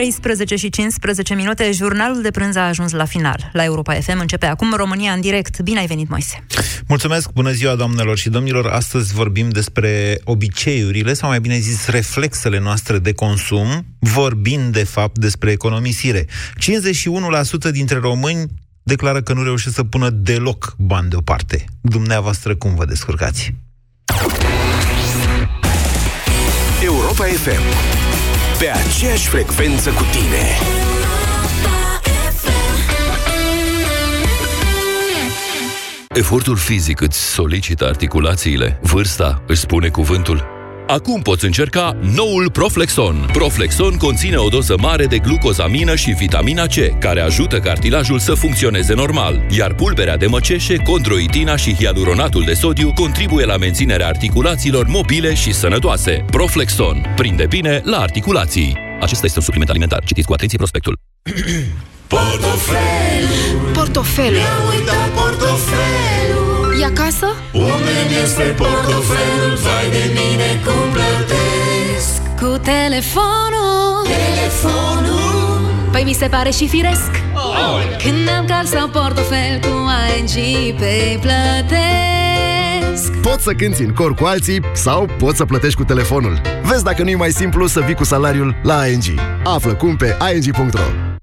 13 și 15 minute, jurnalul de prânz a ajuns la final. La Europa FM începe acum România în direct. Bine ai venit, Moise! Mulțumesc, bună ziua, doamnelor și domnilor! Astăzi vorbim despre obiceiurile, sau mai bine zis, reflexele noastre de consum, vorbind, de fapt, despre economisire. 51% dintre români declară că nu reușesc să pună deloc bani deoparte. Dumneavoastră cum vă descurcați? Europa FM Pe aceeași frecvență cu tine Efortul fizic îți solicită articulațiile, vârsta își spune cuvântul. Acum poți încerca noul Proflexon. Proflexon conține o doză mare de glucozamină și vitamina C, care ajută cartilajul să funcționeze normal, iar pulberea de măceșe, condroitina și hialuronatul de sodiu contribuie la menținerea articulațiilor mobile și sănătoase. Proflexon. Prinde bine la articulații. Acesta este un supliment alimentar. Citiți cu atenție prospectul. Portofelul Portofelul. Mi-am uitat portofelul E acasă? Unde este portofelul? Vai de mine cum plătesc Cu telefonul. Telefonul Păi mi se pare și firesc. Când am card sau portofel cu ING pe plătesc. Poți să cânti în cor cu alții sau poți să plătești cu telefonul. Vezi dacă nu e mai simplu să vii cu salariul la ING. Află cum pe ing.ro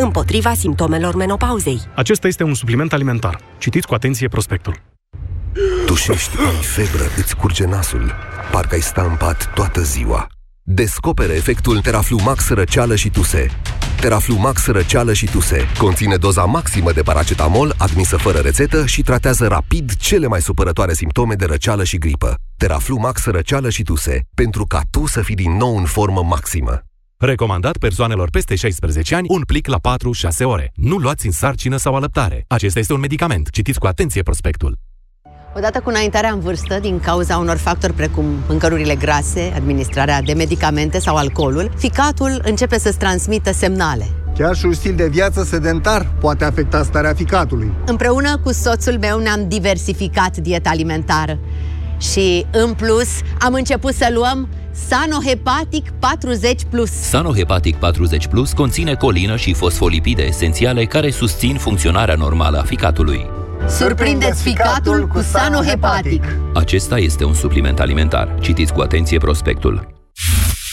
împotriva simptomelor menopauzei. Acesta este un supliment alimentar. Citiți cu atenție prospectul. Tușești, ai febră, îți curge nasul. Parcă ai sta în pat toată ziua. Descoperă efectul Teraflumax răceală și tuse. Teraflumax răceală și tuse. Conține doza maximă de paracetamol admisă fără rețetă și tratează rapid cele mai supărătoare simptome de răceală și gripă. Teraflumax răceală și tuse. Pentru ca tu să fii din nou în formă maximă Recomandat persoanelor peste 16 ani un plic la 4-6 ore. Nu luați în sarcină sau alăptare. Acesta este un medicament. Citiți cu atenție prospectul. Odată cu înaintarea în vârstă, din cauza unor factori precum mâncărurile grase, administrarea de medicamente sau alcoolul, ficatul începe să-ți transmită semnale. Chiar și un stil de viață sedentar poate afecta starea ficatului. Împreună cu soțul meu ne-am diversificat dieta alimentară și, în plus, am început să luăm Sanohepatic 40+. Plus. Sanohepatic 40 Plus conține colină și fosfolipide esențiale care susțin funcționarea normală a ficatului. Surprindeți ficatul cu Sanohepatic. Acesta este un supliment alimentar. Citiți cu atenție prospectul.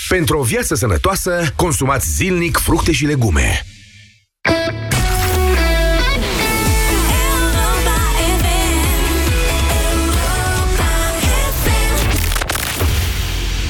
Pentru o viață sănătoasă, consumați zilnic fructe și legume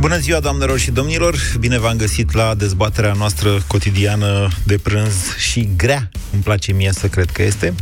Bună ziua, doamnelor și domnilor! Bine v-am găsit la dezbaterea noastră cotidiană de prânz și grea, îmi place mie să cred că este.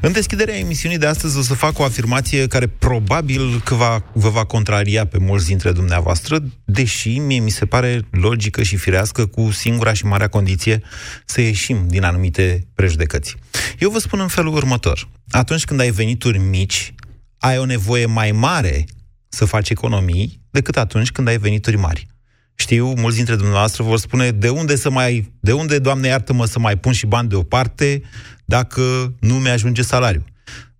În deschiderea emisiunii de astăzi o să fac o afirmație care probabil că va, vă va contraria pe mulți dintre dumneavoastră, deși mie mi se pare logică și firească cu singura și marea condiție să ieșim din anumite prejudecăți. Eu vă spun în felul următor. Atunci când ai venituri mici, ai o nevoie mai mare să faci economii decât atunci când ai venituri mari. Știu, mulți dintre dumneavoastră vor spune de unde să mai, de unde, Doamne iartă-mă, să mai pun și bani deoparte dacă nu mi-ajunge salariul.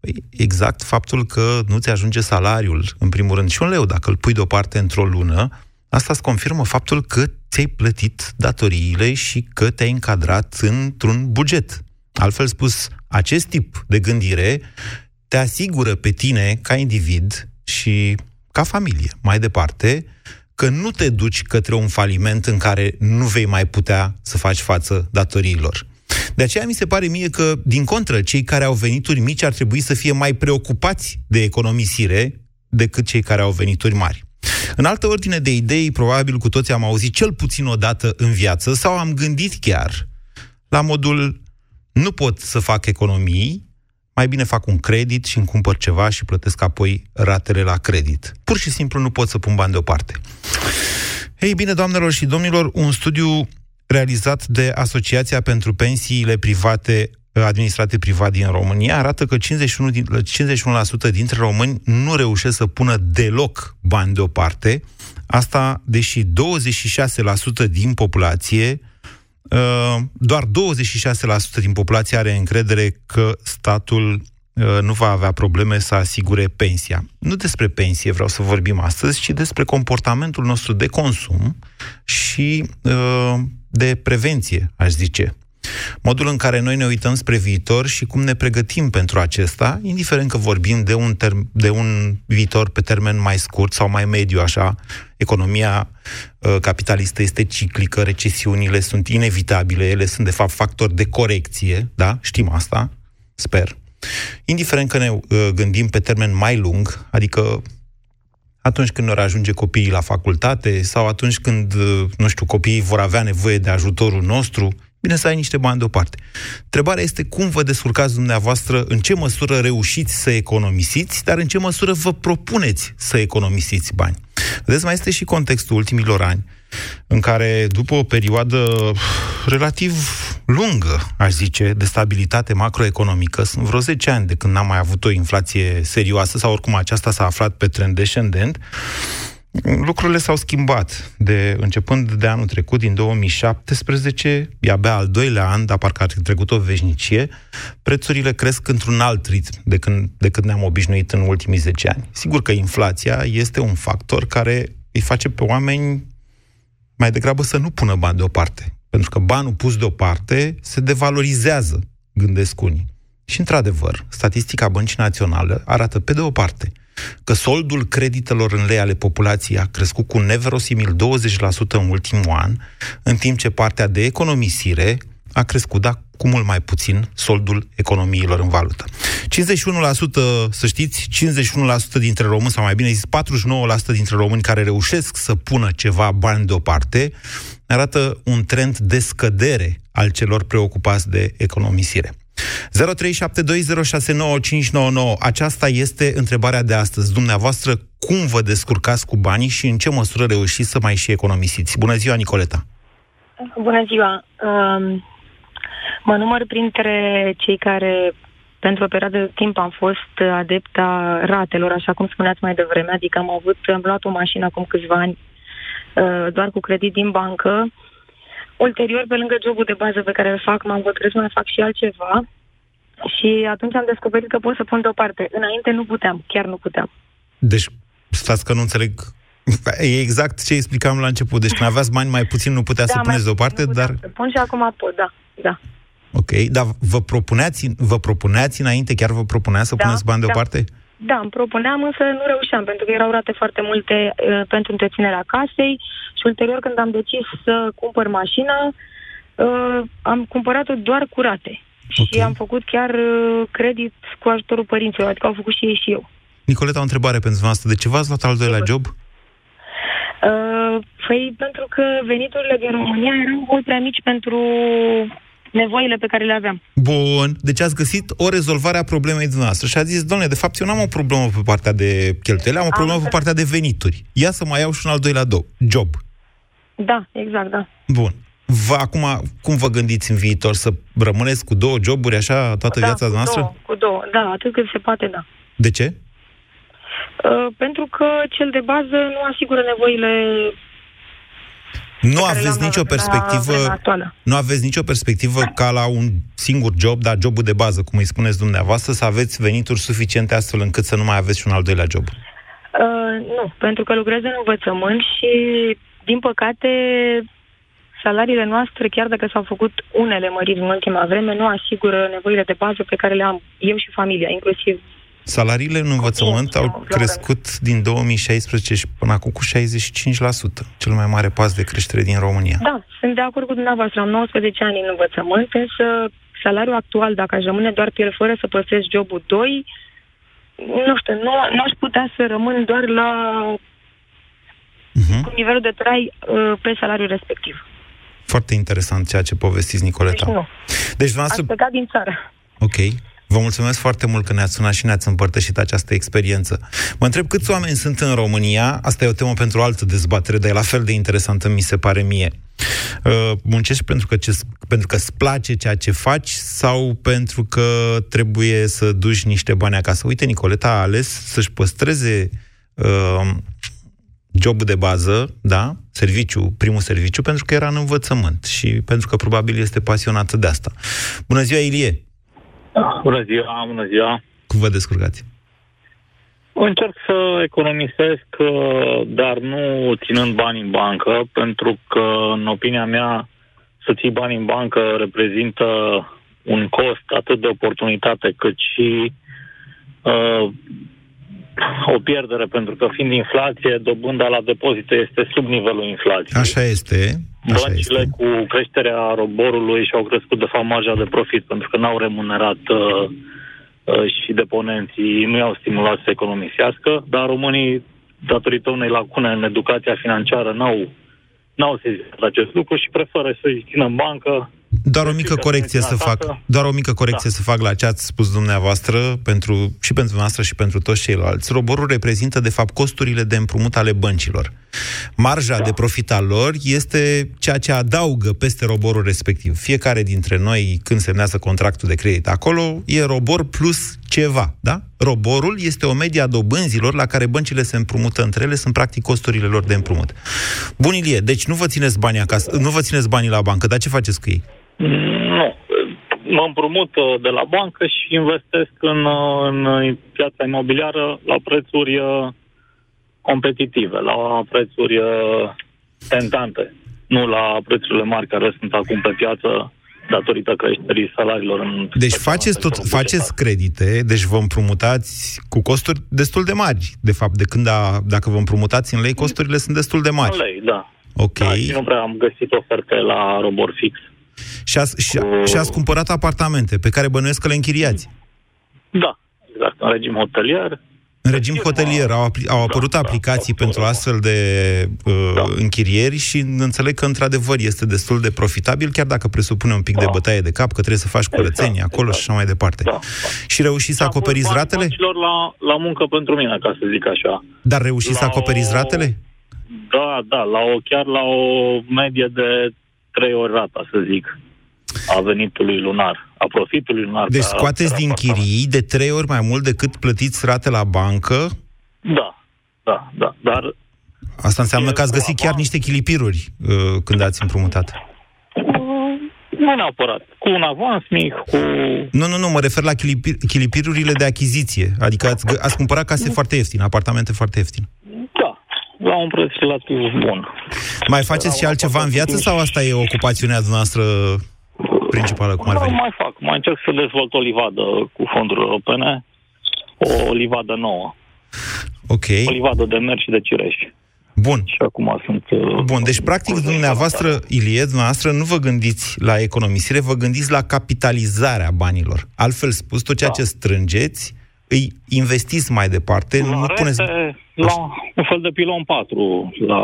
Păi, exact faptul că nu ți ajunge salariul, în primul rând, și un leu, dacă îl pui deoparte într-o lună, asta îți confirmă faptul că ți-ai plătit datoriile și că te-ai încadrat într-un buget. Altfel spus, acest tip de gândire te asigură pe tine, ca individ și ca familie, mai departe, că nu te duci către un faliment în care nu vei mai putea să faci față datoriilor. De aceea mi se pare mie că, din contră, cei care au venituri mici ar trebui să fie mai preocupați de economisire decât cei care au venituri mari. În altă ordine de idei, probabil cu toții am auzit cel puțin o dată în viață sau am gândit chiar la modul nu pot să fac economii, mai bine fac un credit și îmi cumpăr ceva și plătesc apoi ratele la credit. Pur și simplu nu pot să pun bani deoparte. Ei bine, doamnelor și domnilor, un studiu realizat de Asociația pentru Pensiile Private administrate privat din România arată că 51, din, 51% dintre români nu reușesc să pună deloc bani deoparte, asta deși 26% din populație uh, doar 26% din populație are încredere că statul uh, nu va avea probleme să asigure pensia. Nu despre pensie vreau să vorbim astăzi, ci despre comportamentul nostru de consum și uh, de prevenție, aș zice. Modul în care noi ne uităm spre viitor și cum ne pregătim pentru acesta, indiferent că vorbim de un, term- de un viitor pe termen mai scurt sau mai mediu, așa, economia uh, capitalistă este ciclică, recesiunile sunt inevitabile, ele sunt de fapt factori de corecție, da? Știm asta, sper. Indiferent că ne uh, gândim pe termen mai lung, adică atunci când vor ajunge copiii la facultate sau atunci când, uh, nu știu, copiii vor avea nevoie de ajutorul nostru, bine să ai niște bani deoparte. Întrebarea este cum vă descurcați dumneavoastră, în ce măsură reușiți să economisiți, dar în ce măsură vă propuneți să economisiți bani. Vedeți, mai este și contextul ultimilor ani, în care, după o perioadă relativ lungă, aș zice, de stabilitate macroeconomică, sunt vreo 10 ani de când n-am mai avut o inflație serioasă, sau oricum aceasta s-a aflat pe trend descendent, lucrurile s-au schimbat. De, începând de anul trecut, din 2017, e abia al doilea an, dar parcă ar fi trecut o veșnicie, prețurile cresc într-un alt ritm de când, de când ne-am obișnuit în ultimii 10 ani. Sigur că inflația este un factor care îi face pe oameni mai degrabă să nu pună bani deoparte. Pentru că banul pus deoparte se devalorizează, gândesc unii. Și, într-adevăr, statistica Băncii Naționale arată, pe de o parte, că soldul creditelor în lei ale populației a crescut cu neverosimil 20% în ultimul an, în timp ce partea de economisire a crescut, dar cu mult mai puțin, soldul economiilor în valută. 51%, să știți, 51% dintre români, sau mai bine zis, 49% dintre români care reușesc să pună ceva bani deoparte, arată un trend de scădere al celor preocupați de economisire. 0372069599. Aceasta este întrebarea de astăzi. Dumneavoastră, cum vă descurcați cu banii și în ce măsură reușiți să mai și economisiți? Bună ziua, Nicoleta! Bună ziua! Um, mă număr printre cei care pentru o perioadă de timp am fost adepta ratelor, așa cum spuneați mai devreme, adică am avut, am luat o mașină acum câțiva ani uh, doar cu credit din bancă. Ulterior, pe lângă jobul de bază pe care îl fac, m-am hotărât să mai fac și altceva și atunci am descoperit că pot să pun deoparte. Înainte nu puteam, chiar nu puteam. Deci, stați că nu înțeleg E exact ce explicam la început. Deci când aveați bani mai puțin, nu putea da, să puneți deoparte, dar... Să pun și acum pot, da. da. Ok, dar vă propuneați, vă propuneați înainte, chiar vă propunea să da, puneți bani da. deoparte? Da, îmi propuneam, însă nu reușeam, pentru că erau rate foarte multe uh, pentru întreținerea casei și ulterior când am decis să cumpăr mașina, uh, am cumpărat-o doar cu rate. Okay. Și am făcut chiar uh, credit cu ajutorul părinților, adică au făcut și ei și eu. Nicoleta, o întrebare pentru asta. De ce v-ați luat al doilea job? Uh, păi pentru că veniturile din România erau mult prea mici pentru nevoile pe care le aveam. Bun. Deci ați găsit o rezolvare a problemei dumneavoastră și a zis, doamne, de fapt eu n-am o problemă pe partea de cheltuieli, am o problemă am pe partea de venituri. Ia să mai iau și un al doilea do- job. Da, exact, da. Bun. Vă, acum, cum vă gândiți în viitor? Să rămâneți cu două joburi așa toată da, viața cu noastră? Două, cu două, da, atât cât se poate, da. De ce? Uh, pentru că cel de bază nu asigură nevoile nu aveți nicio perspectivă, nu aveți nicio perspectivă ca la un singur job, dar jobul de bază, cum îi spuneți dumneavoastră, să aveți venituri suficiente astfel încât să nu mai aveți și un al doilea job? Uh, nu, pentru că lucrez în învățământ și, din păcate, salariile noastre, chiar dacă s-au făcut unele măriri în ultima vreme, nu asigură nevoile de bază pe care le am eu și familia, inclusiv Salariile în învățământ au crescut din 2016 și până acum cu 65%, cel mai mare pas de creștere din România. Da, sunt de acord cu dumneavoastră. Am 19 ani în învățământ, însă salariul actual, dacă aș rămâne doar pe el fără să păstrez jobul 2, nu știu, nu, nu aș putea să rămân doar la uh-huh. cu nivelul de trai uh, pe salariul respectiv. Foarte interesant ceea ce povestiți, Nicoleta. Deci nu. Deci, dumneavoastră... Ați plecat din țară. Ok. Vă mulțumesc foarte mult că ne-ați sunat și ne-ați împărtășit această experiență. Mă întreb câți oameni sunt în România, asta e o temă pentru o altă dezbatere, dar e la fel de interesantă, mi se pare mie. Uh, muncești pentru că, ce, pentru că îți place ceea ce faci sau pentru că trebuie să duci niște bani acasă? Uite, Nicoleta a ales să-și păstreze uh, jobul de bază, da, serviciu, primul serviciu, pentru că era în învățământ și pentru că probabil este pasionată de asta. Bună ziua, Ilie! Bună ziua, bună ziua! Cum vă descurcați? Încerc să economisesc, uh, dar nu ținând bani în bancă, pentru că, în opinia mea, să ții bani în bancă reprezintă un cost atât de oportunitate cât și uh, o pierdere, pentru că fiind inflație, dobânda la depozite este sub nivelul inflației. Așa este. Așa Băncile este. cu creșterea roborului și-au crescut, de fapt, marja de profit, pentru că n-au remunerat uh, uh, și deponenții nu i-au stimulat să economisească, dar românii, datorită unei lacune în educația financiară, n-au, n-au sezizat acest lucru și preferă să-și țină în bancă Doar o mică corecție să fac. Doar o mică corecție da. să fac la ce ați spus dumneavoastră pentru, și pentru noastră și pentru toți ceilalți. Roborul reprezintă, de fapt, costurile de împrumut ale băncilor. Marja da. de profit al lor este ceea ce adaugă peste roborul respectiv. Fiecare dintre noi, când semnează contractul de credit acolo, e robor plus ceva, da? Roborul este o medie a dobânzilor la care băncile se împrumută între ele, sunt practic costurile lor de împrumut. Bun, Ilie, deci nu vă țineți banii acasă, nu vă țineți banii la bancă, dar ce faceți cu ei? Nu. Mă împrumut uh, de la bancă și investesc în, uh, în piața imobiliară la prețuri uh, competitive, la prețuri tentante, nu la prețurile mari care sunt acum pe piață datorită creșterii salariilor. În deci faceți, tot, faceți credite, deci vă împrumutați cu costuri destul de mari, de fapt, de când a, dacă vă împrumutați în lei, costurile sunt destul de mari. În lei, da. Ok. Da, și nu prea am găsit oferte la robor fix. Și ați, și, și ați cumpărat apartamente pe care bănuiesc că le închiriați. Da, exact, în regim hotelier. În regim hotelier au, apli- au apărut da, aplicații da, pentru astfel de uh, da. închirieri și înțeleg că într-adar este destul de profitabil, chiar dacă presupune un pic da. de bătaie de cap, că trebuie să faci curățenie exact, acolo exact. și așa mai departe. Da, da. Și reușiți să acoperiți ratele? La, la muncă pentru mine, ca să zic așa. Dar reușiți să acoperiți o... ratele? Da, da, la o, chiar la o medie de trei ori rata, să zic, a venitului lunar, a profitului lunar. Deci scoateți din chirii de trei ori mai mult decât plătiți rate la bancă? Da, da, da, dar... Asta înseamnă că ați găsit chiar niște chilipiruri uh, când ați împrumutat. Nu neapărat. Cu un avans mic, cu... Nu, nu, nu, mă refer la chilipir, chilipirurile de achiziție. Adică ați, ați cumpărat case foarte ieftine, apartamente foarte ieftine. Da, la un preț relativ bun. Mai faceți și altceva în viață sau asta e ocupațiunea noastră principală? Cum ar Nu veni? mai fac. Mai încerc să dezvolt o livadă cu fonduri europene. O livadă nouă. Ok. O livadă de mer și de cireș. Bun. Și acum sunt... uh, Bun, deci practic dumneavoastră, Ilie, dumneavoastră nu vă gândiți la economisire, vă gândiți la capitalizarea banilor. Altfel spus, tot ceea Da. ce strângeți, îi investiți mai departe, la nu puneți... rete, la un fel de pilon 4, la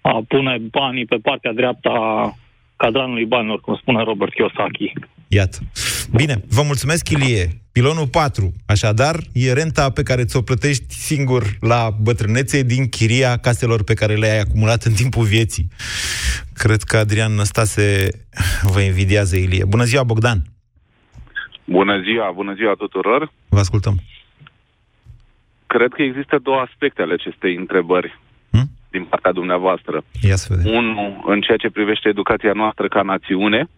a pune banii pe partea dreaptă a cadranului banilor, cum spune Robert Kiyosaki. Iată. Bine, vă mulțumesc, Ilie. Pilonul 4, așadar, e renta pe care ți-o plătești singur la bătrânețe din chiria caselor pe care le-ai acumulat în timpul vieții. Cred că Adrian Năstase vă invidiază, Ilie. Bună ziua, Bogdan! Bună ziua, bună ziua tuturor. Vă ascultăm. Cred că există două aspecte ale acestei întrebări hmm? din partea dumneavoastră. Ia să vedem. Unul în ceea ce privește educația noastră ca națiune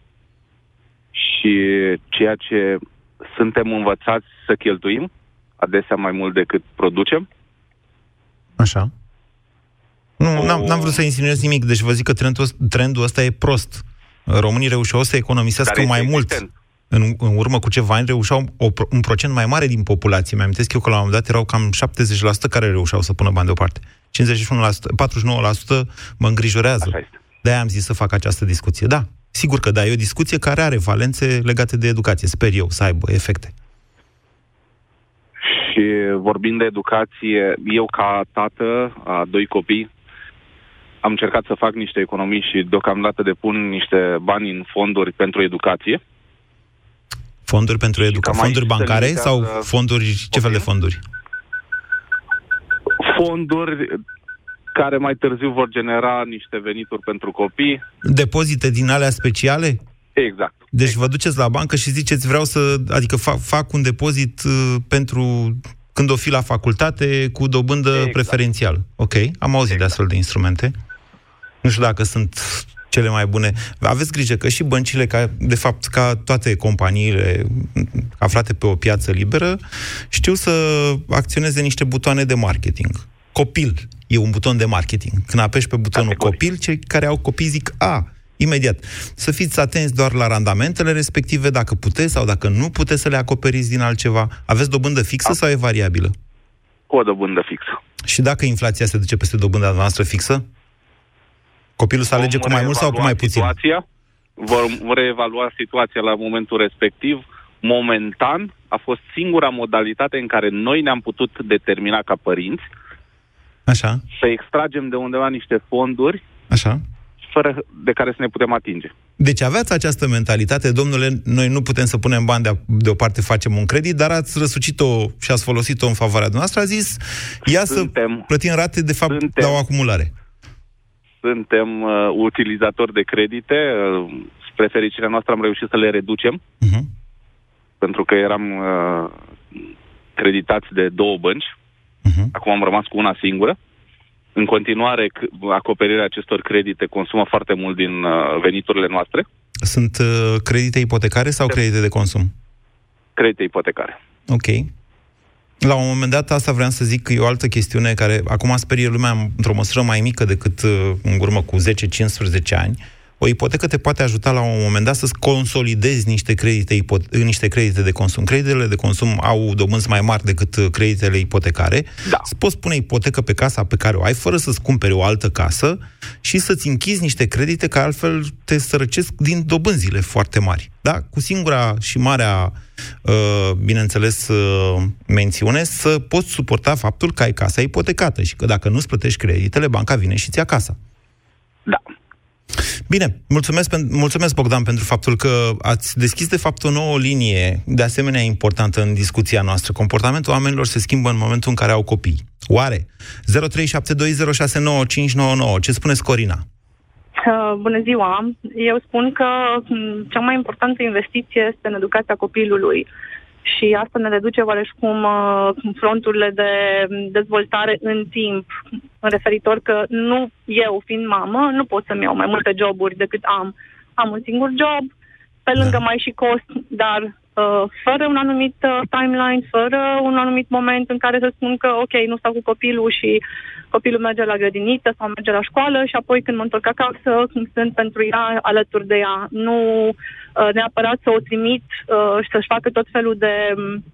și ceea ce suntem învățați să cheltuim, adesea mai mult decât producem. Așa. Nu, n-am, n-am vrut să insinuez nimic, deci vă zic că trendul, trendul ăsta e prost. Românii reușeau să economisească Dar este mai mult. Existent. În, în urmă cu ceva ani reușeau o, pro- un procent mai mare din populație. Mi-am eu că la un moment dat erau cam 70% care reușeau să pună bani deoparte. 51%, 49% mă îngrijorează. De-aia am zis să fac această discuție. Da, sigur că da, e o discuție care are valențe legate de educație. Sper eu să aibă efecte. Și vorbind de educație, eu ca tată a doi copii am încercat să fac niște economii și deocamdată depun niște bani în fonduri pentru educație. Fonduri pentru educație? Fonduri bancare sau fonduri, ce fel de fonduri? Fonduri care mai târziu vor genera niște venituri pentru copii. Depozite din alea speciale? Exact. Deci exact. vă duceți la bancă și ziceți vreau să, adică fac, fac un depozit uh, pentru când o fi la facultate cu dobândă exact. preferențială. Ok, am auzit exact. de astfel de instrumente. Nu știu dacă sunt cele mai bune. Aveți grijă că și băncile, ca, de fapt, ca toate companiile aflate pe o piață liberă, știu să acționeze niște butoane de marketing. Copil e un buton de marketing. Când apeși pe butonul copil, cei care au copii zic, a, imediat. Să fiți atenți doar la randamentele respective, dacă puteți sau dacă nu puteți să le acoperiți din altceva. Aveți dobândă fixă da. sau e variabilă? O dobândă fixă. Și dacă inflația se duce peste dobânda noastră fixă? Copilul să alege cu mai mult sau cu mai puțin? Situația, vom reevalua situația la momentul respectiv. Momentan a fost singura modalitate în care noi ne-am putut determina ca părinți Așa. să extragem de undeva niște fonduri Așa fără de care să ne putem atinge. Deci aveați această mentalitate, domnule, noi nu putem să punem bani de, deoparte, facem un credit, dar ați răsucit-o și ați folosit-o în favoarea noastră, a zis, ia suntem, să plătim rate, de fapt, suntem, la o acumulare. Suntem uh, utilizatori de credite, uh, spre fericirea noastră am reușit să le reducem, uh-huh. pentru că eram uh, creditați de două bănci, uh-huh. acum am rămas cu una singură. În continuare, acoperirea acestor credite consumă foarte mult din uh, veniturile noastre. Sunt uh, credite ipotecare sau credite de consum? Credite ipotecare. Ok. La un moment dat, asta vreau să zic că e o altă chestiune care acum sperie lumea într-o măsură mai mică decât uh, în urmă cu 10-15 ani. O ipotecă te poate ajuta la un moment dat să-ți consolidezi niște credite, ipo- niște credite de consum. Creditele de consum au dobânzi mai mari decât uh, creditele ipotecare. Da. Îți poți pune ipotecă pe casa pe care o ai, fără să-ți cumperi o altă casă și să-ți închizi niște credite care altfel te sărăcesc din dobânzile foarte mari. Da? Cu singura și marea, uh, bineînțeles, uh, mențiune, să poți suporta faptul că ai casa ipotecată și că dacă nu-ți plătești creditele, banca vine și ți-a casa. Da. Bine, mulțumesc, mulțumesc Bogdan pentru faptul că ați deschis de fapt o nouă linie de asemenea importantă în discuția noastră. Comportamentul oamenilor se schimbă în momentul în care au copii. Oare? 0372069599. Ce spuneți, Corina? Uh, bună ziua! Eu spun că mm, cea mai importantă investiție este în educația copilului și asta ne reduce oareșcum uh, fronturile de dezvoltare în timp, în referitor că nu eu, fiind mamă, nu pot să-mi iau mai multe joburi decât am. Am un singur job, pe lângă da. mai și cost, dar uh, fără un anumit uh, timeline, fără un anumit moment în care să spun că, ok, nu stau cu copilul și copilul merge la grădiniță sau merge la școală și apoi când mă întorc acasă, sunt pentru ea alături de ea. Nu uh, neapărat să o trimit uh, și să-și facă tot felul de um,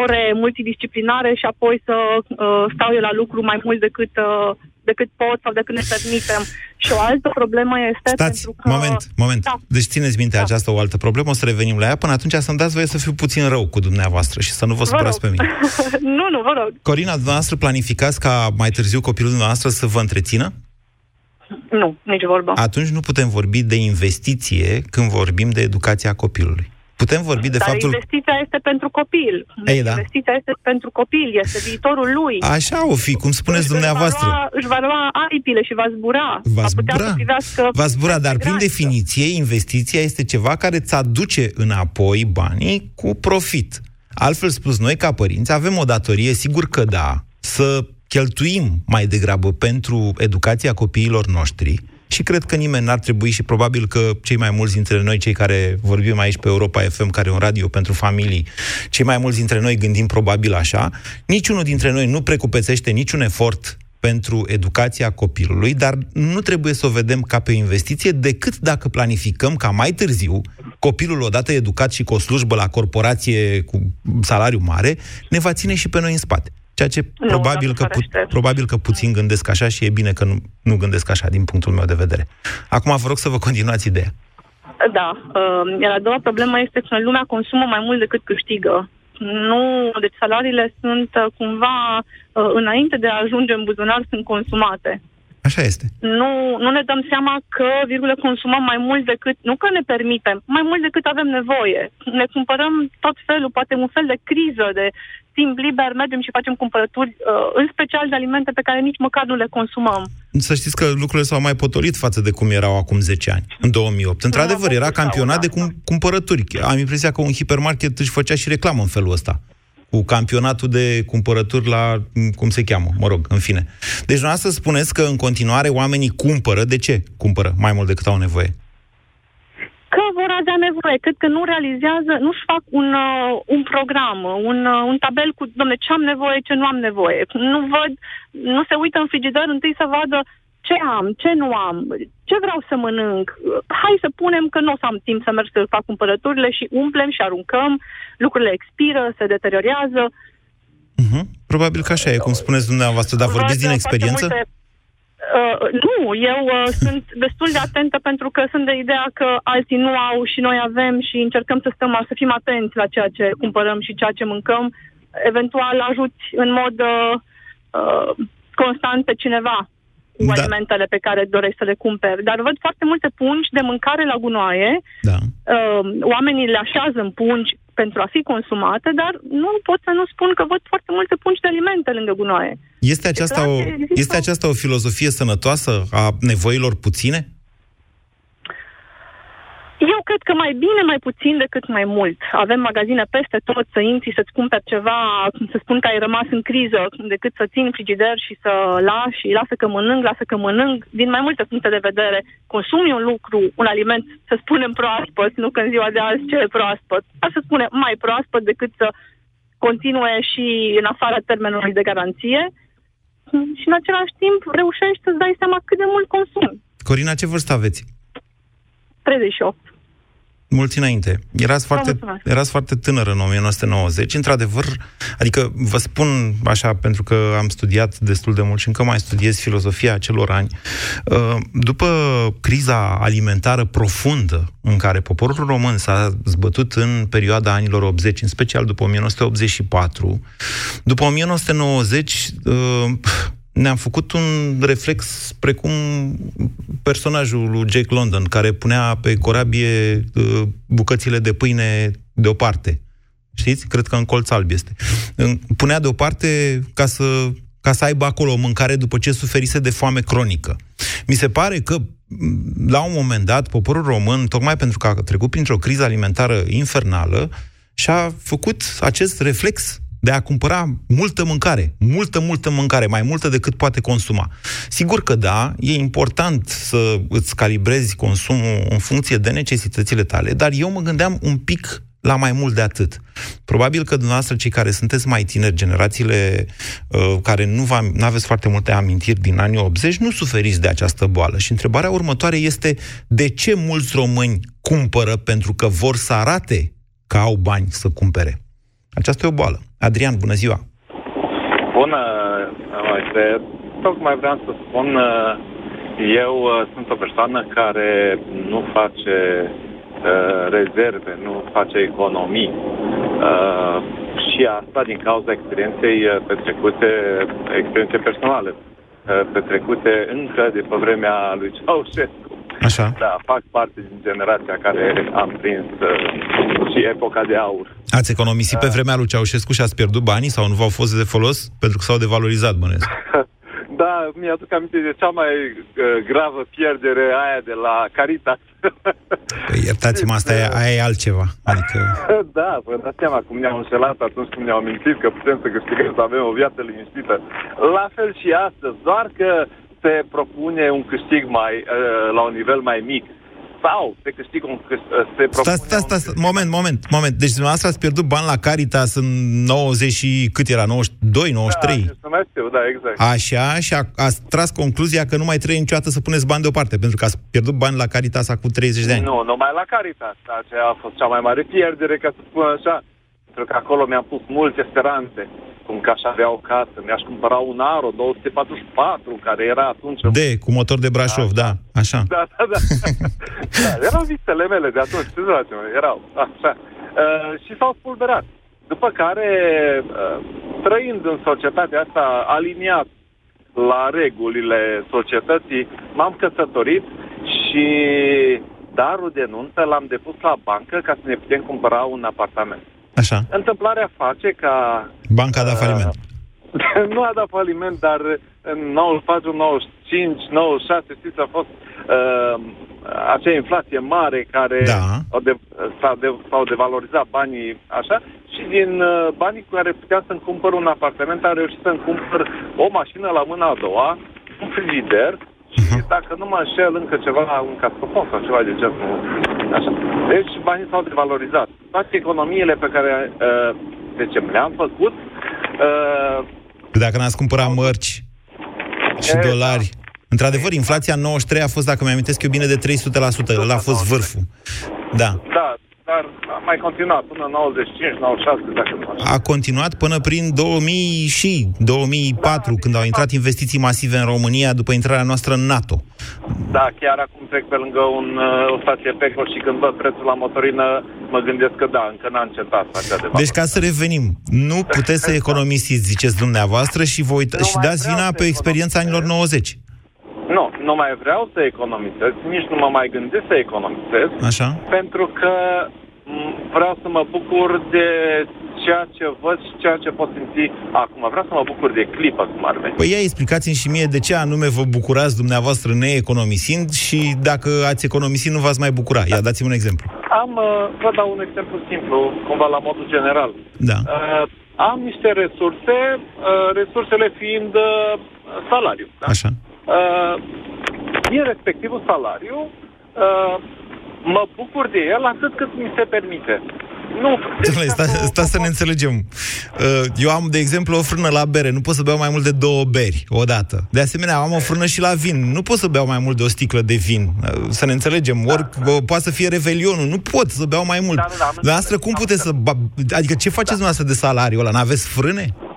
ore multidisciplinare și apoi să uh, stau eu la lucru mai mult decât uh, decât pot sau decât ne permitem. Și o altă problemă este Stați, pentru că... moment, moment. Da. Deci țineți minte da. această o altă problemă, o să revenim la ea. Până atunci să-mi dați voie să fiu puțin rău cu dumneavoastră și să nu vă, vă supărați pe mine. nu, nu, vă rog. Corina, dumneavoastră planificați ca mai târziu copilul dumneavoastră să vă întrețină? Nu, nici vorbă. Atunci nu putem vorbi de investiție când vorbim de educația copilului. Putem vorbi de Dar faptul... investiția este pentru copil. Ei, da. Investiția este pentru copil, este viitorul lui. Așa o fi, cum spuneți își dumneavoastră. Va lua, își va lua aripile și va zbura. Va putea zbura. să privească Va zbura, dar prin grață. definiție, investiția este ceva care îți aduce înapoi banii cu profit. Altfel spus, noi ca părinți avem o datorie, sigur că da, să cheltuim mai degrabă pentru educația copiilor noștri, și cred că nimeni n-ar trebui și probabil că cei mai mulți dintre noi, cei care vorbim aici pe Europa FM, care e un radio pentru familii, cei mai mulți dintre noi gândim probabil așa, niciunul dintre noi nu precupețește niciun efort pentru educația copilului, dar nu trebuie să o vedem ca pe o investiție decât dacă planificăm ca mai târziu copilul odată educat și cu o slujbă la corporație cu salariu mare, ne va ține și pe noi în spate. Ceea ce Nu, probabil, nu că pu- ferește. probabil că puțin gândesc așa și e bine că nu, nu gândesc așa din punctul meu de vedere. Acum vă rog să vă continuați ideea. Da. Uh, iar a doua problemă este că lumea consumă mai mult decât câștigă. Nu, deci salariile sunt uh, cumva, uh, înainte de a ajunge în buzunar, sunt consumate. Așa este. Nu, nu ne dăm seama că, virgulă, consumăm mai mult decât, nu că ne permitem, mai mult decât avem nevoie. Ne cumpărăm tot felul, poate un fel de criză, de timp liber, mergem și facem cumpărături, uh, în special de alimente pe care nici măcar nu le consumăm. Să știți că lucrurile s-au mai potolit față de cum erau acum 10 ani, în 2008. Într-adevăr, era campionat de cum, cumpărături. Am impresia că un hipermarket își făcea și reclamă în felul ăsta cu campionatul de cumpărături la, cum se cheamă, mă rog, în fine. Deci, să spuneți că în continuare oamenii cumpără. De ce cumpără mai mult decât au nevoie? Că vor avea nevoie. Cred că nu realizează, nu-și fac un, uh, un program, un, uh, un tabel cu, domne, ce am nevoie, ce nu am nevoie. Nu văd, nu se uită în frigider întâi să vadă ce am, ce nu am, ce vreau să mănânc. Hai să punem că nu o să am timp să merg să fac cumpărăturile și umplem și aruncăm, lucrurile expiră, se deteriorează. Uh-huh. Probabil că așa e, cum spuneți dumneavoastră, dar vorbiți din experiență? Multe... Uh, nu, eu uh, sunt destul de atentă pentru că sunt de ideea că alții nu au și noi avem și încercăm să stăm, să fim atenți la ceea ce cumpărăm și ceea ce mâncăm. Eventual ajuți în mod uh, uh, constant pe cineva cu da. alimentele pe care dorești să le cumperi. Dar văd foarte multe pungi de mâncare la gunoaie. Da. Uh, oamenii le așează în pungi pentru a fi consumate, dar nu pot să nu spun că văd foarte multe pungi de alimente lângă gunoaie. Este aceasta, o, este aceasta o filozofie sănătoasă a nevoilor puține? Eu cred că mai bine, mai puțin decât mai mult. Avem magazine peste tot, să intri, să-ți cumperi ceva, să spun că ai rămas în criză, decât să țin frigider și să lași, și lasă că mănânc, lasă că mănânc. Din mai multe puncte de vedere, consumi un lucru, un aliment, să spunem proaspăt, nu că în ziua de azi ce e proaspăt, dar să spunem mai proaspăt decât să continue și în afara termenului de garanție. Și în același timp reușești să-ți dai seama cât de mult consumi. Corina, ce vârstă aveți? 38. Mulți înainte. Erați foarte, erați foarte tânără în 1990. Într-adevăr, adică vă spun așa, pentru că am studiat destul de mult și încă mai studiez filozofia acelor ani. Uh, după criza alimentară profundă în care poporul român s-a zbătut în perioada anilor 80, în special după 1984, după 1990 ne-am făcut un reflex precum personajul lui Jake London, care punea pe corabie uh, bucățile de pâine deoparte. Știți? Cred că în colț alb este. Punea deoparte ca să, ca să aibă acolo o mâncare după ce suferise de foame cronică. Mi se pare că la un moment dat, poporul român, tocmai pentru că a trecut printr-o criză alimentară infernală, și-a făcut acest reflex de a cumpăra multă mâncare, multă, multă mâncare, mai multă decât poate consuma. Sigur că da, e important să îți calibrezi consumul în funcție de necesitățile tale, dar eu mă gândeam un pic la mai mult de atât. Probabil că dumneavoastră, cei care sunteți mai tineri, generațiile uh, care nu aveți foarte multe amintiri din anii 80, nu suferiți de această boală. Și întrebarea următoare este de ce mulți români cumpără pentru că vor să arate că au bani să cumpere? Aceasta e o boală. Adrian, bună ziua! Bună, Moise. Tocmai vreau să spun, uh, eu uh, sunt o persoană care nu face uh, rezerve, nu face economii. și asta din cauza experienței petrecute, experiențe personale, petrecute încă de pe vremea lui Ceaușescu. Așa. Da, fac parte din generația care am prins uh, și epoca de aur. Ați economisit uh. pe vremea lui Ceaușescu și ați pierdut banii sau nu v-au fost de folos pentru că s-au devalorizat, bănesc? Da, mi-aduc aminte de cea mai uh, gravă pierdere aia de la Caritas. Păi, iertați-mă, asta e, aia e altceva. Adică... Da, vă dați seama cum ne-au înșelat atunci când ne-au mințit că putem să câștigăm, să avem o viață liniștită. La fel și astăzi, doar că se propune un câștig mai, uh, la un nivel mai mic sau se câștigă un câștig, uh, se propune... Stai, stai, stai, stai, moment, moment, moment. Deci dumneavoastră ați pierdut bani la Caritas în 90 și cât era? 92, 93? Da, eu, da, exact. Așa, și a, ați tras concluzia că nu mai trebuie niciodată să puneți bani deoparte, pentru că ați pierdut bani la Caritas acum 30 de ani. Nu, numai la Caritas. Aceea a fost cea mai mare pierdere, ca să spun așa, pentru că acolo mi-am pus multe speranțe cum că aș avea o casă, mi-aș cumpăra un Aro 244, care era atunci... De, cu motor de Brașov, da, da așa. Da, da, da. da erau visele mele de atunci, ce erau, așa. Uh, și s-au spulberat. După care, uh, trăind în societatea asta aliniat la regulile societății, m-am căsătorit și darul de nuntă l-am depus la bancă ca să ne putem cumpăra un apartament. Așa. Întâmplarea face ca... Banca a dat faliment. nu a dat faliment, dar în 94, 95, 96, știți, a fost uh, acea inflație mare care Da. au de, s-a de, s-au devalorizat banii așa și din uh, banii cu care puteam să-mi cumpăr un apartament am reușit să-mi cumpăr o mașină la mâna a doua, un frigider și dacă nu mă înșel încă ceva, un cascofon sau ceva de genul așa. Deci banii s-au devalorizat. Toate economiile pe care uh, zicem, le-am făcut uh, Dacă n-ați cumpărat mărci și E, dolari. Într-adevăr, inflația în 93 a fost, dacă mi-amintesc eu bine, de 300%. Ăla a fost vârful. Da. Da, dar a mai continuat până în 95, 96, dacă nu așa. A continuat până prin 2000 și 2004, când au intrat investiții masive în România după intrarea noastră în NATO. Da, chiar acum trec pe lângă un, uh, o stație Peco și când văd prețul la motorină, mă gândesc că da, încă n-a încetat acea de Deci, ca să revenim, nu puteți să economisiți, ziceți dumneavoastră, și, vă uita- Nu și mai dați vreau vina să pe experiența anilor 90. Nu, nu mai vreau să economisez, nici nu mă mai gândesc să economisez, Așa? pentru că m, vreau să mă bucur de ceea ce văd și ceea ce pot simți acum. Vreau să mă bucur de clipă, cum ar veni. Păi ia explicați-mi și mie de ce anume vă bucurați dumneavoastră neeconomisind și dacă ați economisit nu v-ați mai bucura. Ia dați-mi un exemplu. Am, uh, vă dau un exemplu simplu, cumva la modul general. Da. Uh, am niște resurse, uh, resursele fiind uh, salariu. Da? Așa. Uh, din respectivul salariu, uh, mă bucur de el atât cât mi se permite. Nu, Dom'le, sta, sta să ne înțelegem. Uh, Eu am, de exemplu, o frână la bere. Nu pot să beau mai mult de două beri odată. De asemenea, am o frână și la vin. Nu pot să beau mai mult de o sticlă de vin. Uh, Să ne înțelegem. Ori uh, poate să fie revelionul. Nu pot să beau mai mult. Da, da, da, am Dumneavoastră, cum puteți să... ba- Adică ce faceți dumneavoastră de salariul ăla? N-aveți frâne? Uh,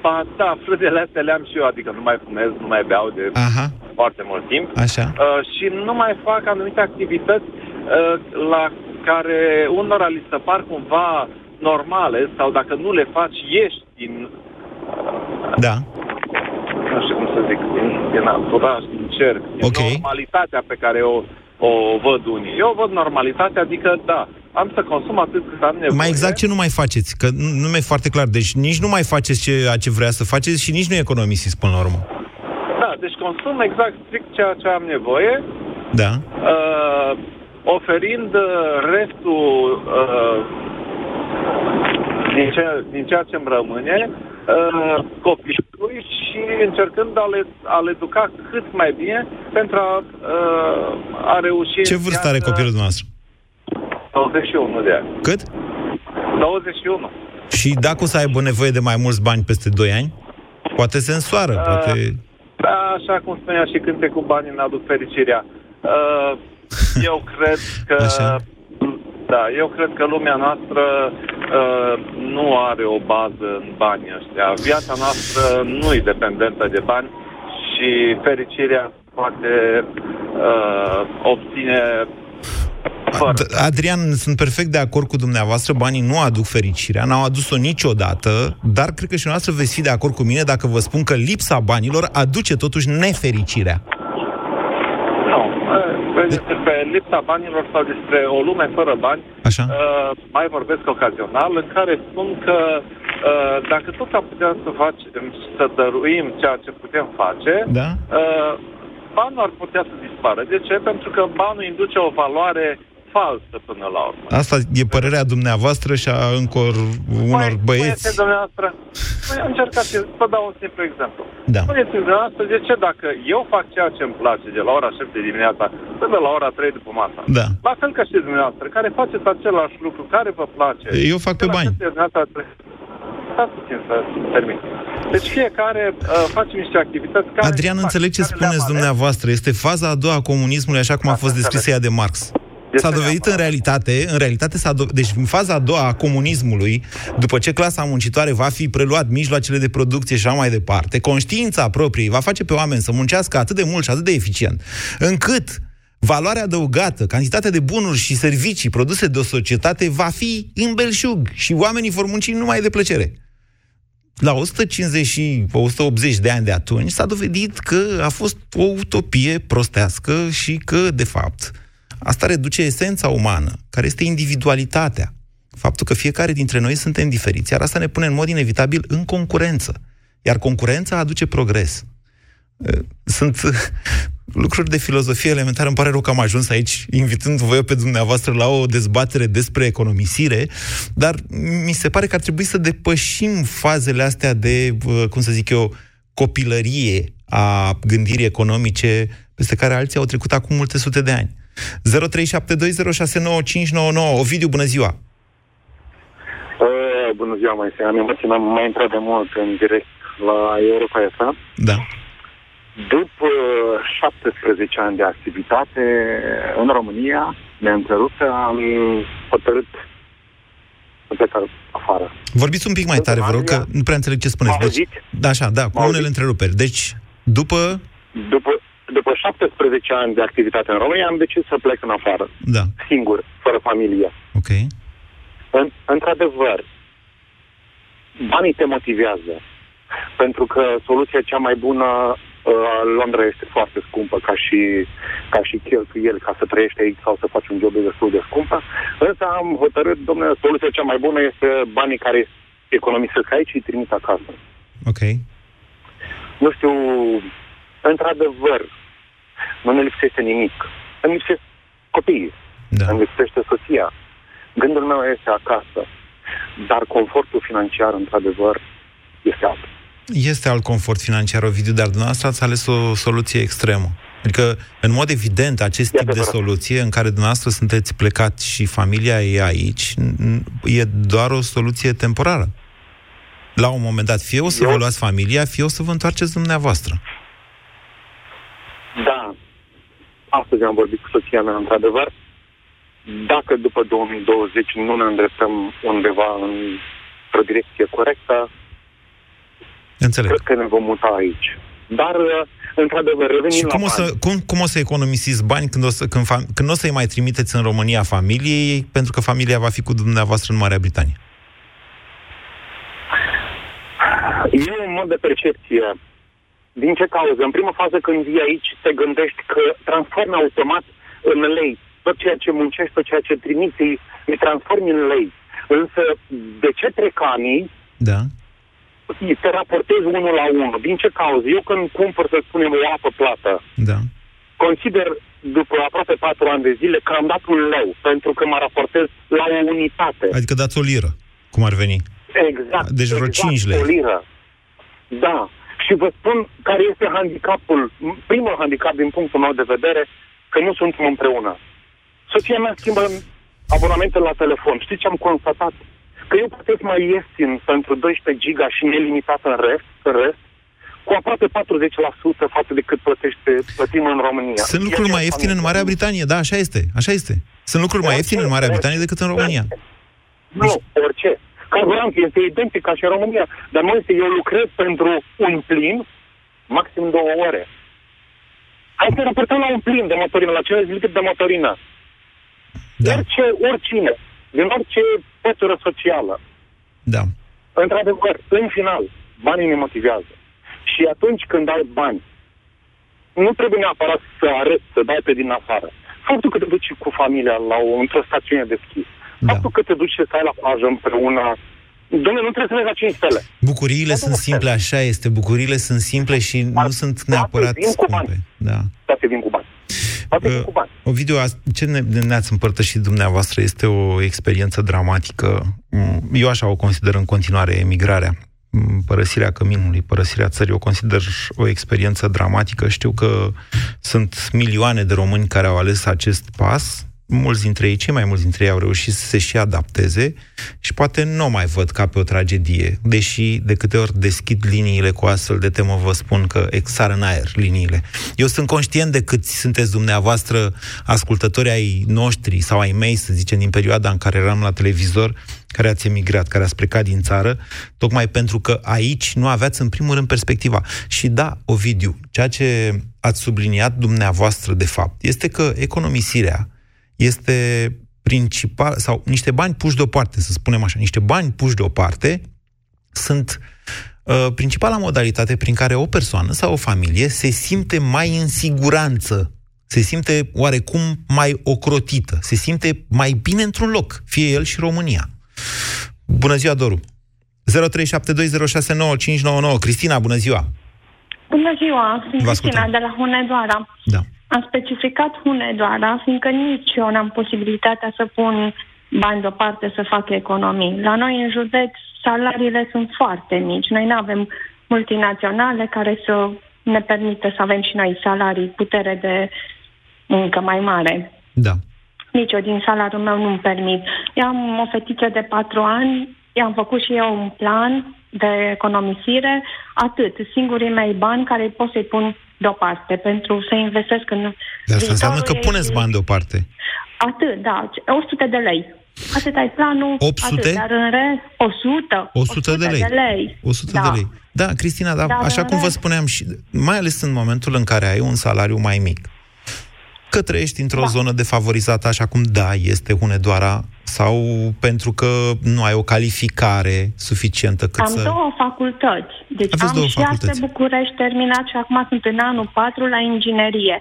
ba, da, frânele astea le-am și eu, adică nu mai fumez, nu mai beau de Aha. foarte mult timp. Așa. Uh, și nu mai fac anumite activități uh, la care unora li se par cumva normale sau dacă nu le faci, ieși din, Da. nu știu cum să zic, din, din anturaj, din cerc, din Ok. normalitatea pe care o, o văd unii. Eu văd normalitatea, adică da, am să consum atât cât am nevoie. Mai exact ce nu mai faceți? Că nu, nu mi-e foarte clar. Deci nici nu mai faceți ceea ce vrea să faceți și nici nu economisiți până la urmă. Da, deci consum exact strict ceea ce am nevoie, Da. uh, oferind uh, restul uh, din, ce, din ceea ce îmi rămâne uh, copilului și încercând a le, a le educa cât mai bine pentru a, uh, a reuși... Ce în vârstă are viață. copilul dumneavoastră? 21 de ani. Cât? 21. Și dacă o să aibă nevoie de mai mulți bani peste 2 ani? Poate se însoară, Uh, poate... Da, așa cum spunea și cântecul banii ne aduc fericirea. Uh, eu cred că... Așa. Da, eu cred că lumea noastră uh, nu are o bază în banii ăștia. Viața noastră nu e dependentă de bani și fericirea poate uh, obține fără. D- Adrian, sunt perfect de acord cu dumneavoastră, banii nu aduc fericirea, n-au adus-o niciodată, dar cred că și noastră veți fi de acord cu mine dacă vă spun că lipsa banilor aduce totuși nefericirea. Nu, uh, despre lipsa banilor sau despre o lume fără bani, Așa. uh, mai vorbesc ocazional, în care spun că uh, dacă tot am putea să facem, să dăruim ceea ce putem face, Da? uh, banul ar putea să dispară. De ce? Pentru că banul induce o valoare falsă până la urmă. Asta e părerea dumneavoastră și a încă unor băieți. Spuneți dumneavoastră, păi încercați să vă dau un simplu exemplu. Da. Spuneți dumneavoastră de ce dacă eu fac ceea ce îmi place de la ora 7 dimineața până la ora 3 după masa. Da. La fel ca și dumneavoastră, care faceți același lucru, care vă place. Eu fac pe de la bani. 7 dimineața tre- Stați puțin să termin. Deci fiecare uh, face niște activități care... Adrian, îi plac, înțeleg ce care le-am spuneți ales. dumneavoastră. Este faza a doua a comunismului, așa cum a fost descrisă ea de Marx. S-a dovedit în realitate, în realitate s-a do- deci în faza a doua a comunismului, după ce clasa muncitoare va fi preluat mijloacele de producție și așa mai departe, conștiința proprie va face pe oameni să muncească atât de mult și atât de eficient, încât valoarea adăugată, cantitatea de bunuri și servicii produse de o societate va fi în belșug și oamenii vor munci numai de plăcere. la 150 și 180 de ani de atunci s-a dovedit că a fost o utopie prostească și că, de fapt, asta reduce esența umană, care este individualitatea. Faptul că fiecare dintre noi suntem diferiți, iar asta ne pune în mod inevitabil în concurență. Iar concurența aduce progres. Sunt lucruri de filozofie elementară. Îmi pare rău că am ajuns aici, invitându-vă pe dumneavoastră la o dezbatere despre economisire, dar mi se pare că ar trebui să depășim fazele astea de, cum să zic eu, copilărie a gândirii economice peste care alții au trecut acum multe sute de ani. 0372069599 Ovidiu, bună ziua! Uh, bună ziua, mai Am emoționat mai intrat de mult în direct la Europa FM. Da. După 17 ani de activitate în România, neîntreruptă, am hotărât să plec afară. Vorbiți un pic mai tare, vă rog, că nu prea înțeleg ce spuneți. Deci, da, așa, da, cu unele întreruperi. Deci, după... După, după 17 ani de activitate în România, am decis să plec în afară. Da. Singur, fără familie. Ok. În, într-adevăr, banii te motivează. Pentru că soluția cea mai bună Uh, Londra este foarte scumpă ca și, ca și cheltuieli ca să trăiești aici sau să faci un job destul de scumpă. Însă am hotărât, domnule, soluția cea mai bună este banii care economisesc aici și îi trimit acasă. Ok. Nu știu, într-adevăr, nu ne lipsește nimic. Îmi lipsesc copiii. Da. Îmi lipsește soția. Gândul meu este acasă. Dar confortul financiar, într-adevăr, este altul este alt confort financiar, Ovidiu, dar dumneavoastră ați ales o soluție extremă. Adică, în mod evident, acest tip de soluție în care dumneavoastră sunteți plecat și familia e aici, e doar o soluție temporară. La un moment dat, fie o să Eu... vă luați familia, fie o să vă întoarceți dumneavoastră. Da. Astăzi am vorbit cu soția mea, într-adevăr. Dacă după 2020 nu ne îndreptăm undeva într-o direcție corectă, Înțeleg. Cred că ne vom muta aici. Dar, uh, într-adevăr, revenim Și cum la o, să, cum, cum o să economisiți bani când, o să, când, fam, când o să-i mai trimiteți în România familiei, pentru că familia va fi cu dumneavoastră în Marea Britanie? E un mod de percepție. Din ce cauză? În prima fază, când vii aici, te gândești că transformi automat în lei. Tot ceea ce muncești, tot ceea ce trimiți, îi transformi în lei. Însă, de ce trec anii, da te raportezi unul la unul. Din ce cauză? Eu când cumpăr, să spunem, o apă plată, da. consider după aproape patru ani de zile că am dat un leu, pentru că mă raportez la o unitate. Adică dați o liră, cum ar veni. Exact. Deci vreo exact, 5 lei. o liră. Da. Și vă spun care este handicapul, primul handicap din punctul meu de vedere, că nu suntem împreună. Soția mea schimbă abonamentele la telefon. Știți ce am constatat? că eu plătesc mai ieftin pentru 12 giga și nelimitat în rest, în rest cu aproape 40% față de cât plătește, plătim în România. Sunt lucruri mai ieftine în Marea Britanie, da, așa este, așa este. Sunt lucruri mai ieftine în Marea Britanie decât în România. Nu, orice. Carburant este identic ca și în România, dar noi eu lucrez pentru un plin maxim două ore. Hai să raportăm la un plin de motorină, la 50 litri de motorină. Da. Orice, oricine, din orice pătură socială. Da. Într-adevăr, în final, banii ne motivează. Și atunci când ai bani, nu trebuie neapărat să arăți, să dai pe din afară. Faptul că te duci cu familia la o, într-o stațiune de schi, da. faptul că te duci să stai la plajă împreună, Domnule, nu trebuie să mergi la 5 stele. Bucuriile sunt simple, așa este. Bucuriile sunt simple și Dar nu sunt neapărat scumpe. Da. Toate vin cu bani. Uh, Ovidiu, ce ne, ne-ați împărtășit dumneavoastră este o experiență dramatică. Mm, eu așa o consider în continuare emigrarea. Mm, părăsirea căminului, părăsirea țării, o consider o experiență dramatică. Știu că sunt milioane de români care au ales acest pas, mulți dintre ei, cei mai mulți dintre ei au reușit să se și adapteze și poate nu mai văd ca pe o tragedie, deși de câte ori deschid liniile cu astfel de temă, vă spun că exar în aer liniile. Eu sunt conștient de cât sunteți dumneavoastră ascultători ai noștri sau ai mei, să zicem, din perioada în care eram la televizor, care ați emigrat, care ați plecat din țară, tocmai pentru că aici nu aveați în primul rând perspectiva. Și da, Ovidiu, ceea ce ați subliniat dumneavoastră de fapt, este că economisirea este principal, sau niște bani puși deoparte, să spunem așa, niște bani puși deoparte sunt uh, principala modalitate prin care o persoană sau o familie se simte mai în siguranță, se simte oarecum mai ocrotită, se simte mai bine într-un loc, fie el și România. Bună ziua, Doru! 0372069599. Cristina, bună ziua! Bună ziua, sunt Vă Cristina ascultăm. de la Hunedoara. Da. Am specificat Hunedoara, fiindcă nici eu n-am posibilitatea să pun bani deoparte să fac economii. La noi în județ salariile sunt foarte mici. Noi nu avem multinaționale care să ne permită să avem și noi salarii, putere de muncă mai mare. Da. Nici eu din salariul meu nu-mi permit. Eu am o fetiță de patru ani, i-am făcut și eu un plan de economisire, atât, singurii mei bani care pot să-i pun deoparte pentru să investesc în Dar asta înseamnă că viitorul puneți ei. bani deoparte. Atât, da, 100 de lei. Atât ai planul, 800? atât, dar în rest, 100. 100 de lei. de lei. 100 da. de lei. Da, Cristina, dar Dar așa în cum vă rest- spuneam, și, mai ales în momentul în care ai un salariu mai mic, că trăiești într-o Da. zonă defavorizată, așa cum da, este Hunedoara, sau pentru că nu ai o calificare suficientă cât Am să... două facultăți. Deci Aveți am două și Arte facultăți. București terminat și acum sunt în anul 4 la inginerie.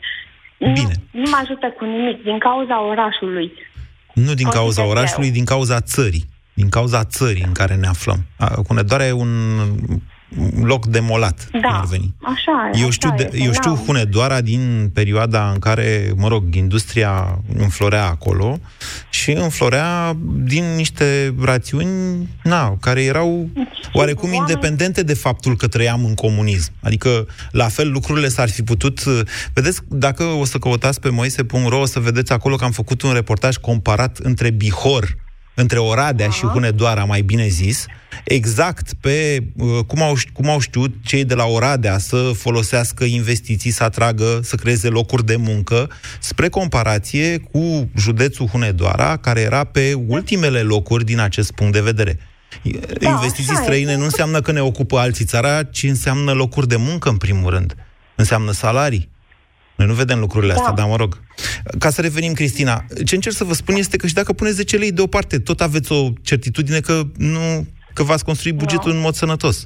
Bine. Nu, nu mă ajută cu nimic din cauza orașului. Nu din cauza Consider orașului, eu. din cauza țării. Din cauza țării în care ne aflăm. A, Hunedoara e un loc demolat, cum Da, ar veni. așa e. Eu așa știu, de, este, eu știu da. Hunedoara din perioada în care, mă rog, industria înflorea acolo și înflorea din niște rațiuni, na, care erau oarecum independente de faptul că trăiam în comunism. Adică, la fel, lucrurile s-ar fi putut... Vedeți, dacă o să căutați pe moise.ro, o să vedeți acolo că am făcut un reportaj comparat între Bihor, între Oradea și Hunedoara, mai bine zis, exact pe uh, cum, au, cum au știut cei de la Oradea să folosească investiții, să atragă, să creeze locuri de muncă, spre comparație cu județul Hunedoara, care era pe ultimele locuri din acest punct de vedere. Da, Investiții așa e. străine nu înseamnă că ne ocupă alții țara, ci înseamnă locuri de muncă, în primul rând. Înseamnă salarii. Noi nu vedem lucrurile astea, Da. dar mă rog. Ca să revenim, Cristina, ce încerc să vă spun este că și dacă puneți 10 lei deoparte, tot aveți o certitudine că nu că v-ați construit bugetul în mod sănătos.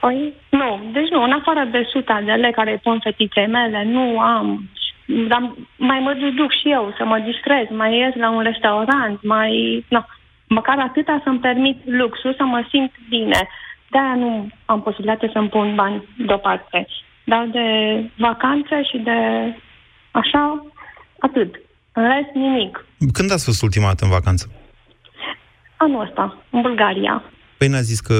Păi, nu. Deci nu, în afară de suta de lei care îi pun fetiței mele, nu am. Dar mai mă duc și eu să mă distrez, mai ies la un restaurant, mai... No. Măcar atâta să-mi permit luxul, să mă simt bine. De-aia nu am posibilitatea să-mi pun bani deoparte. Dar de vacanțe și de așa, atât. În rest, nimic. Când ați fost ultima dată în vacanță? Anul ăsta, în Bulgaria. Păi n-a zis că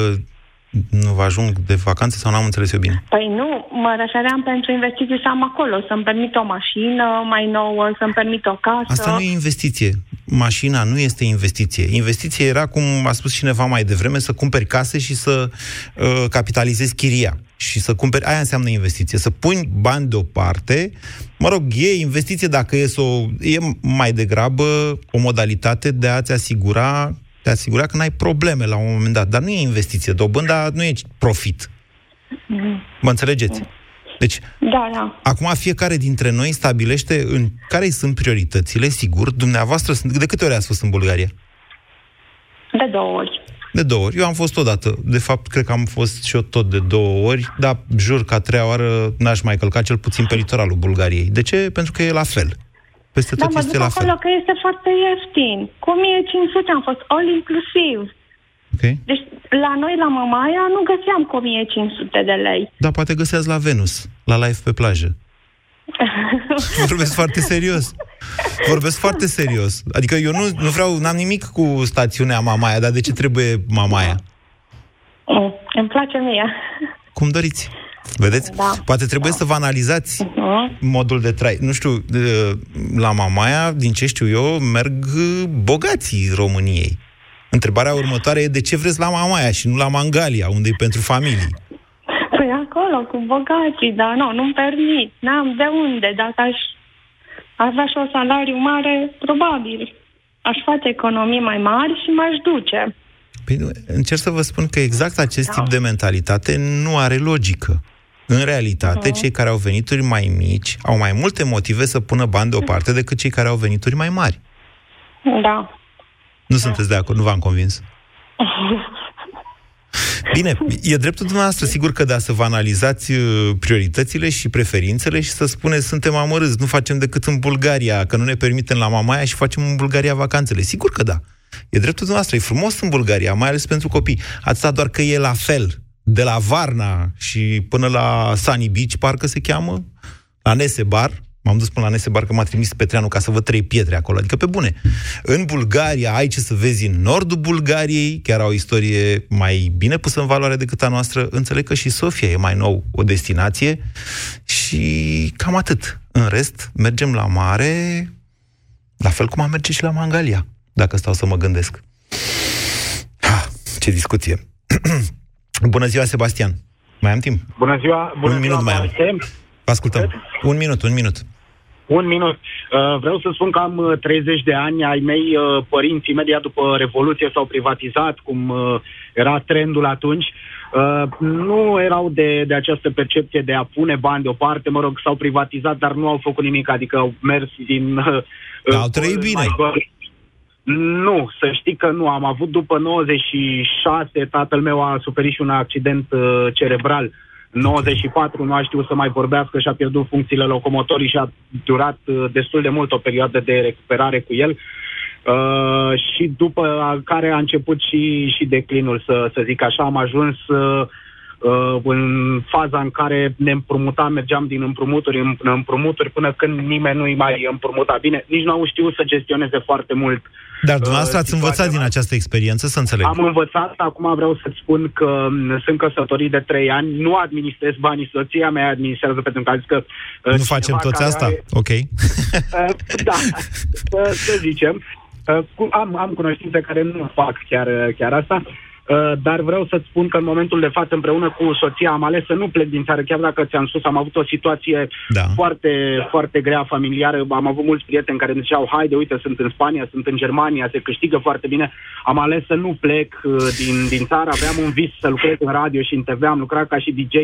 nu vă ajung de vacanță sau n-am înțeles eu bine? Păi nu, mă refeream pentru investiții să am acolo, să-mi permit o mașină mai nouă, să-mi permit o casă. Asta nu e investiție. Mașina nu este investiție. Investiție era, cum a spus cineva mai devreme, să cumperi case și să uh, capitalizezi chiria. Și să cumperi, aia înseamnă investiție. Să pui bani deoparte, mă rog, e investiție dacă e să o, e mai degrabă o modalitate de a-ți asigura, de a asigura că n-ai probleme la un moment dat. Dar nu e investiție. Dobânda nu e profit. Mhm. Mă înțelegeți? Deci, Da, da. Acum fiecare dintre noi stabilește în care sunt prioritățile, sigur. Dumneavoastră, sunt- de câte ori ați fost în Bulgaria? De două ori. De două ori. Eu am fost odată. De fapt, cred că am fost și eu tot de două ori, dar jur că a treia oară n-aș mai călca cel puțin pe litoralul Bulgariei. De ce? Pentru că e la fel. Peste Da, tot mă este duc la acolo fel. că este foarte ieftin. Cu 1500 am fost all inclusiv. Ok? Deci la noi, la Mamaia, nu găseam cu 1500 de lei. Dar poate găseați la Venus, la live pe plajă. Vorbesc foarte serios. Vorbesc foarte serios. Adică eu nu, nu vreau, n-am nimic cu stațiunea Mamaia, dar de ce trebuie Mamaia? Mm, Îmi place mie. Cum doriți. Vedeți? Da. Poate trebuie să vă analizați Mhm. modul de trai. Nu știu, de- la Mamaia, din ce știu eu, merg bogații României. Întrebarea următoare e de ce vreți la Mamaia și nu la Mangalia, unde e pentru familii? Păi acolo, cu bogații, dar nu, nu-mi permit. N-am de unde. Dacă aș avea și o salariu mare, probabil. Aș face economii mai mari și m-aș duce. Păi, nu, încerc să vă spun că exact acest tip de mentalitate nu are logică. În realitate, Mhm. cei care au venituri mai mici au mai multe motive să pună bani deoparte decât cei care au venituri mai mari. Da. Nu sunteți de acord? Nu v-am convins? Bine, e dreptul dumneavoastră, sigur că da, să vă analizați uh, prioritățile și preferințele și să spuneți, suntem amărâți, nu facem decât în Bulgaria, că nu ne permitem la Mamaia și facem în Bulgaria vacanțele. Sigur că da. E dreptul dumneavoastră, e frumos în Bulgaria, mai ales pentru copii. Atâta doar că e la fel. De la Varna și până la Sunny Beach, parcă se cheamă, la Nesebar, M-am dus până la Nesebar că m-a trimis Petreanu ca să văd trei pietre acolo. Adică pe bune. În Bulgaria ai ce să vezi în nordul Bulgariei, chiar au o istorie mai bine pusă în valoare decât a noastră. Înțeleg că și Sofia e mai nou o destinație și cam atât. În rest, mergem la mare, la fel cum am merge și la Mangalia, dacă stau să mă gândesc. Ha, ce discuție. Bună ziua, Sebastian. Mai am timp? Bună ziua, bună Un minut ziua, mai am. Marcel. Vă ascultăm. Un minut, un minut. Un minut. Uh, vreau să spun că am uh, 30 de ani, ai mei uh, părinți imediat după Revoluție s-au privatizat, cum uh, era trendul atunci. Uh, nu erau de, de această percepție de a pune bani deoparte, mă rog, s-au privatizat, dar nu au făcut nimic, adică au mers din... Uh, Dar au trăit bine. Nu, să știi că nu. Am avut după 96, tatăl meu a suferit și un accident uh, cerebral. În 94 nu a știut să mai vorbească și a pierdut funcțiile locomotorii și a durat uh, destul de mult o perioadă de recuperare cu el. Uh, și după care a început și, și declinul, să, să zic așa. Am ajuns uh, uh, în faza în care ne împrumutam, mergeam din împrumuturi în în împrumuturi până când nimeni nu-i mai împrumuta. Bine, nici nu au știut să gestioneze foarte mult Dar dumneavoastră ați situația învățat din această experiență, să înțeleg. am învățat, acum vreau să-ți spun că m, sunt căsătorit de trei ani, nu administrez banii, soția mea administrează pentru că a zis că... uh, Nu facem cineva toți care asta? Are, Ok. uh, da, să, să zicem. Uh, cu- am, am cunoștințe care nu fac chiar, chiar asta, uh, dar vreau să-ți spun că în momentul de față, împreună cu soția, am ales să nu plec din țară, chiar dacă ți-am spus, am avut o situație Da. foarte, foarte grea familiară. Am avut mulți prieteni care îmi ziceau, haide, uite, sunt în Spania, sunt în Germania, se câștigă foarte bine. Am ales să nu plec uh, din, din țară, aveam un vis să lucrez în radio și în TV, am lucrat ca și DJ,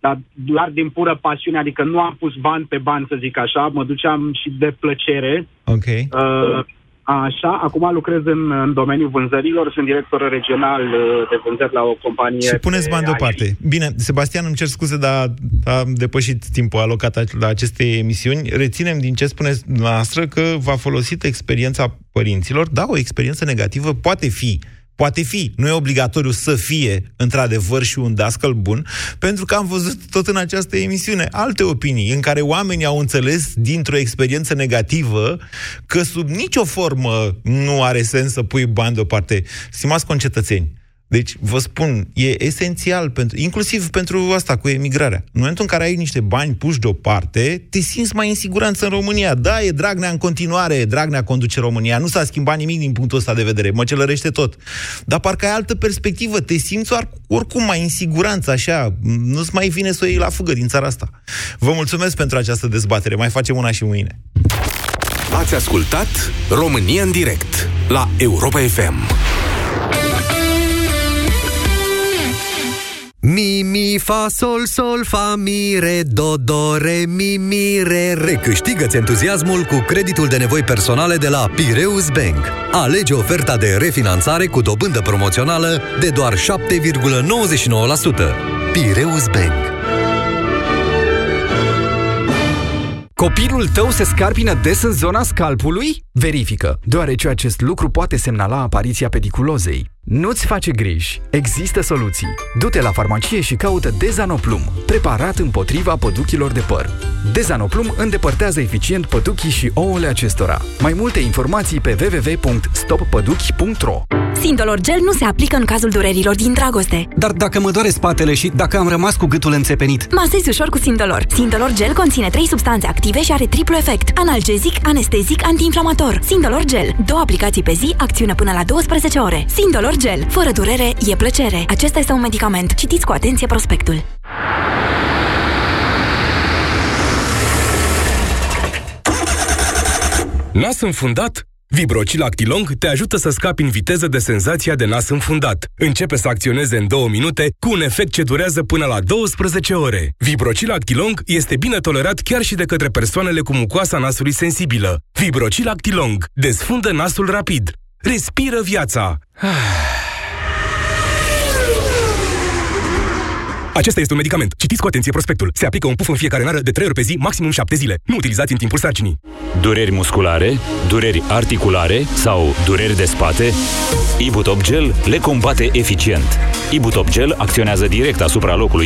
dar doar din pură pasiune, adică nu am pus bani pe bani, să zic așa, mă duceam și de plăcere. Ok. Uh, Așa, acum lucrez în, în domeniul vânzărilor, sunt director regional uh, de vânzări la o companie. Și puneți de bani IT. deoparte. Bine, Sebastian, îmi cer scuze, dar am depășit timpul alocat la aceste emisiuni. Reținem din ce spuneți noastră că v-a folosit experiența părinților. Da, o experiență negativă poate fi Poate fi, nu e obligatoriu să fie într-adevăr și un dascăl bun, pentru că am văzut tot în această emisiune alte opinii în care oamenii au înțeles dintr-o experiență negativă că sub nicio formă nu are sens să pui bani deoparte. Stimați concetățeni, deci, vă spun, e esențial, pentru, inclusiv pentru asta cu emigrarea. În momentul în care ai niște bani puși deoparte, te simți mai în siguranță în România. Da, e Dragnea în continuare, Dragnea conduce România, nu s-a schimbat nimic din punctul ăsta de vedere, mă celărește tot. Dar parcă ai altă perspectivă, te simți or- oricum mai în siguranță, așa, nu-ți mai vine să o iei la fugă din țara asta. Vă mulțumesc pentru această dezbatere, mai facem una și mâine. Ați ascultat România în direct la Europa FM. Mi, mi, fa, sol, sol, fa, mi, re, do, do, re, mi, mi, re, re. Câștigă-ți entuziasmul cu creditul de nevoi personale de la Pireus Bank. Alege oferta de refinanțare cu dobândă promoțională de doar 7,99%. Pireus Bank. Copilul tău se scarpină des în zona scalpului? Verifică, deoarece acest lucru poate semnala apariția pediculozei. Nu-ți face griji. Există soluții. Du-te la farmacie și caută Dezanoplum, preparat împotriva păduchilor de păr. Dezanoplum îndepărtează eficient păduchii și ouăle acestora. Mai multe informații pe www.stoppăduchi.ro Sindolor Gel nu se aplică în cazul durerilor din dragoste. Dar dacă mă doare spatele și dacă am rămas cu gâtul înțepenit, Masezi ușor cu Sindolor. Sindolor Gel conține 3 substanțe active și are triplu efect. Analgezic, anestezic, antiinflamator. Sindolor Gel. Două aplicații pe zi, acțiune până la 12 ore. Sindolor Gel. Fără durere, e plăcere. Acesta este un medicament. Citiți cu atenție prospectul. Nas înfundat? Vibrocil Actilong te ajută să scapi în viteză de senzația de nas înfundat. Începe să acționeze în două minute cu un efect ce durează până la 12 ore. Vibrocil Actilong este bine tolerat chiar și de către persoanele cu mucoasa nasului sensibilă. Vibrocil Actilong desfundă nasul rapid. Respiră viața. Acesta este un medicament. Citiți cu atenție prospectul. Se aplică un puf în fiecare nară de 3 ori pe zi, maximum 7 zile. Nu utilizați în timpul sarcinii. Dureri musculare, dureri articulare sau dureri de spate? Ibutop Gel le combate eficient. Ibutop Gel acționează direct asupra locului